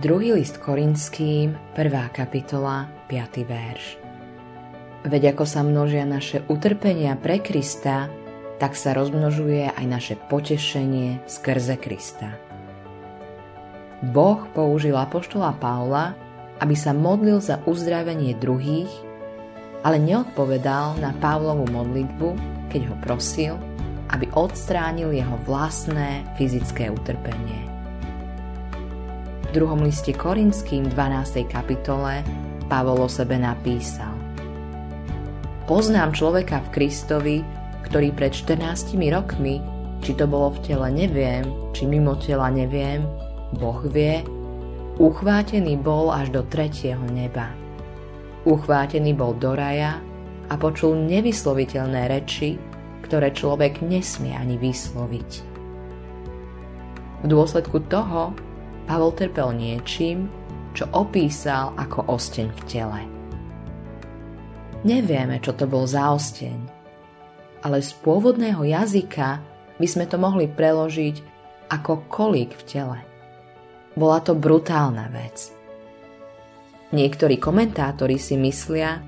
Druhý list Korinským, 1. kapitola, 5. verš. Veď ako sa množia naše utrpenia pre Krista, tak sa rozmnožuje aj naše potešenie skrze Krista. Boh použil apoštola Paula, aby sa modlil za uzdravenie druhých, ale neodpovedal na Pavlovú modlitbu, keď ho prosil, aby odstránil jeho vlastné fyzické utrpenie druhom liste Korinským 12. kapitole Pavol o sebe napísal Poznám človeka v Kristovi, ktorý pred 14 rokmi, či to bolo v tele neviem, či mimo tela neviem, Boh vie, uchvátený bol až do tretieho neba. Uchvátený bol do raja a počul nevysloviteľné reči, ktoré človek nesmie ani vysloviť. V dôsledku toho Pavol trpel niečím, čo opísal ako osteň v tele. Nevieme, čo to bol za osteň, ale z pôvodného jazyka by sme to mohli preložiť ako kolík v tele. Bola to brutálna vec. Niektorí komentátori si myslia,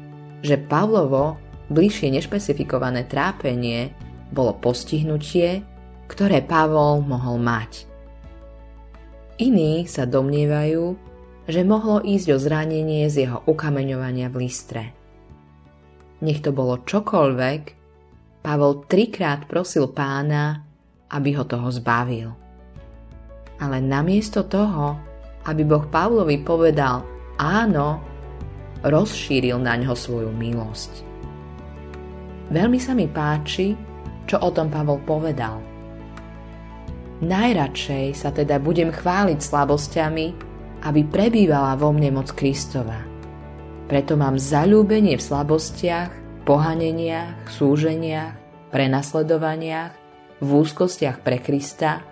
že Pavlovo bližšie nešpecifikované trápenie bolo postihnutie, ktoré Pavol mohol mať. Iní sa domnievajú, že mohlo ísť o zranenie z jeho ukameňovania v listre. Nech to bolo čokoľvek, Pavol trikrát prosil pána, aby ho toho zbavil. Ale namiesto toho, aby Boh Pavlovi povedal áno, rozšíril na ňo svoju milosť. Veľmi sa mi páči, čo o tom Pavol povedal – Najradšej sa teda budem chváliť slabosťami, aby prebývala vo mne moc Kristova. Preto mám zalúbenie v slabostiach, pohaneniach, súženiach, prenasledovaniach, v úzkostiach pre Krista,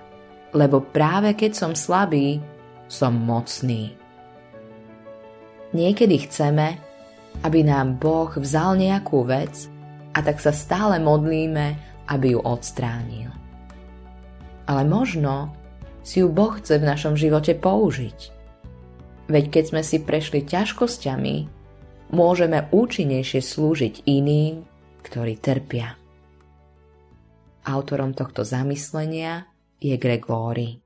lebo práve keď som slabý, som mocný. Niekedy chceme, aby nám Boh vzal nejakú vec a tak sa stále modlíme, aby ju odstránil ale možno si ju Boh chce v našom živote použiť. Veď keď sme si prešli ťažkosťami, môžeme účinnejšie slúžiť iným, ktorí trpia. Autorom tohto zamyslenia je Gregory.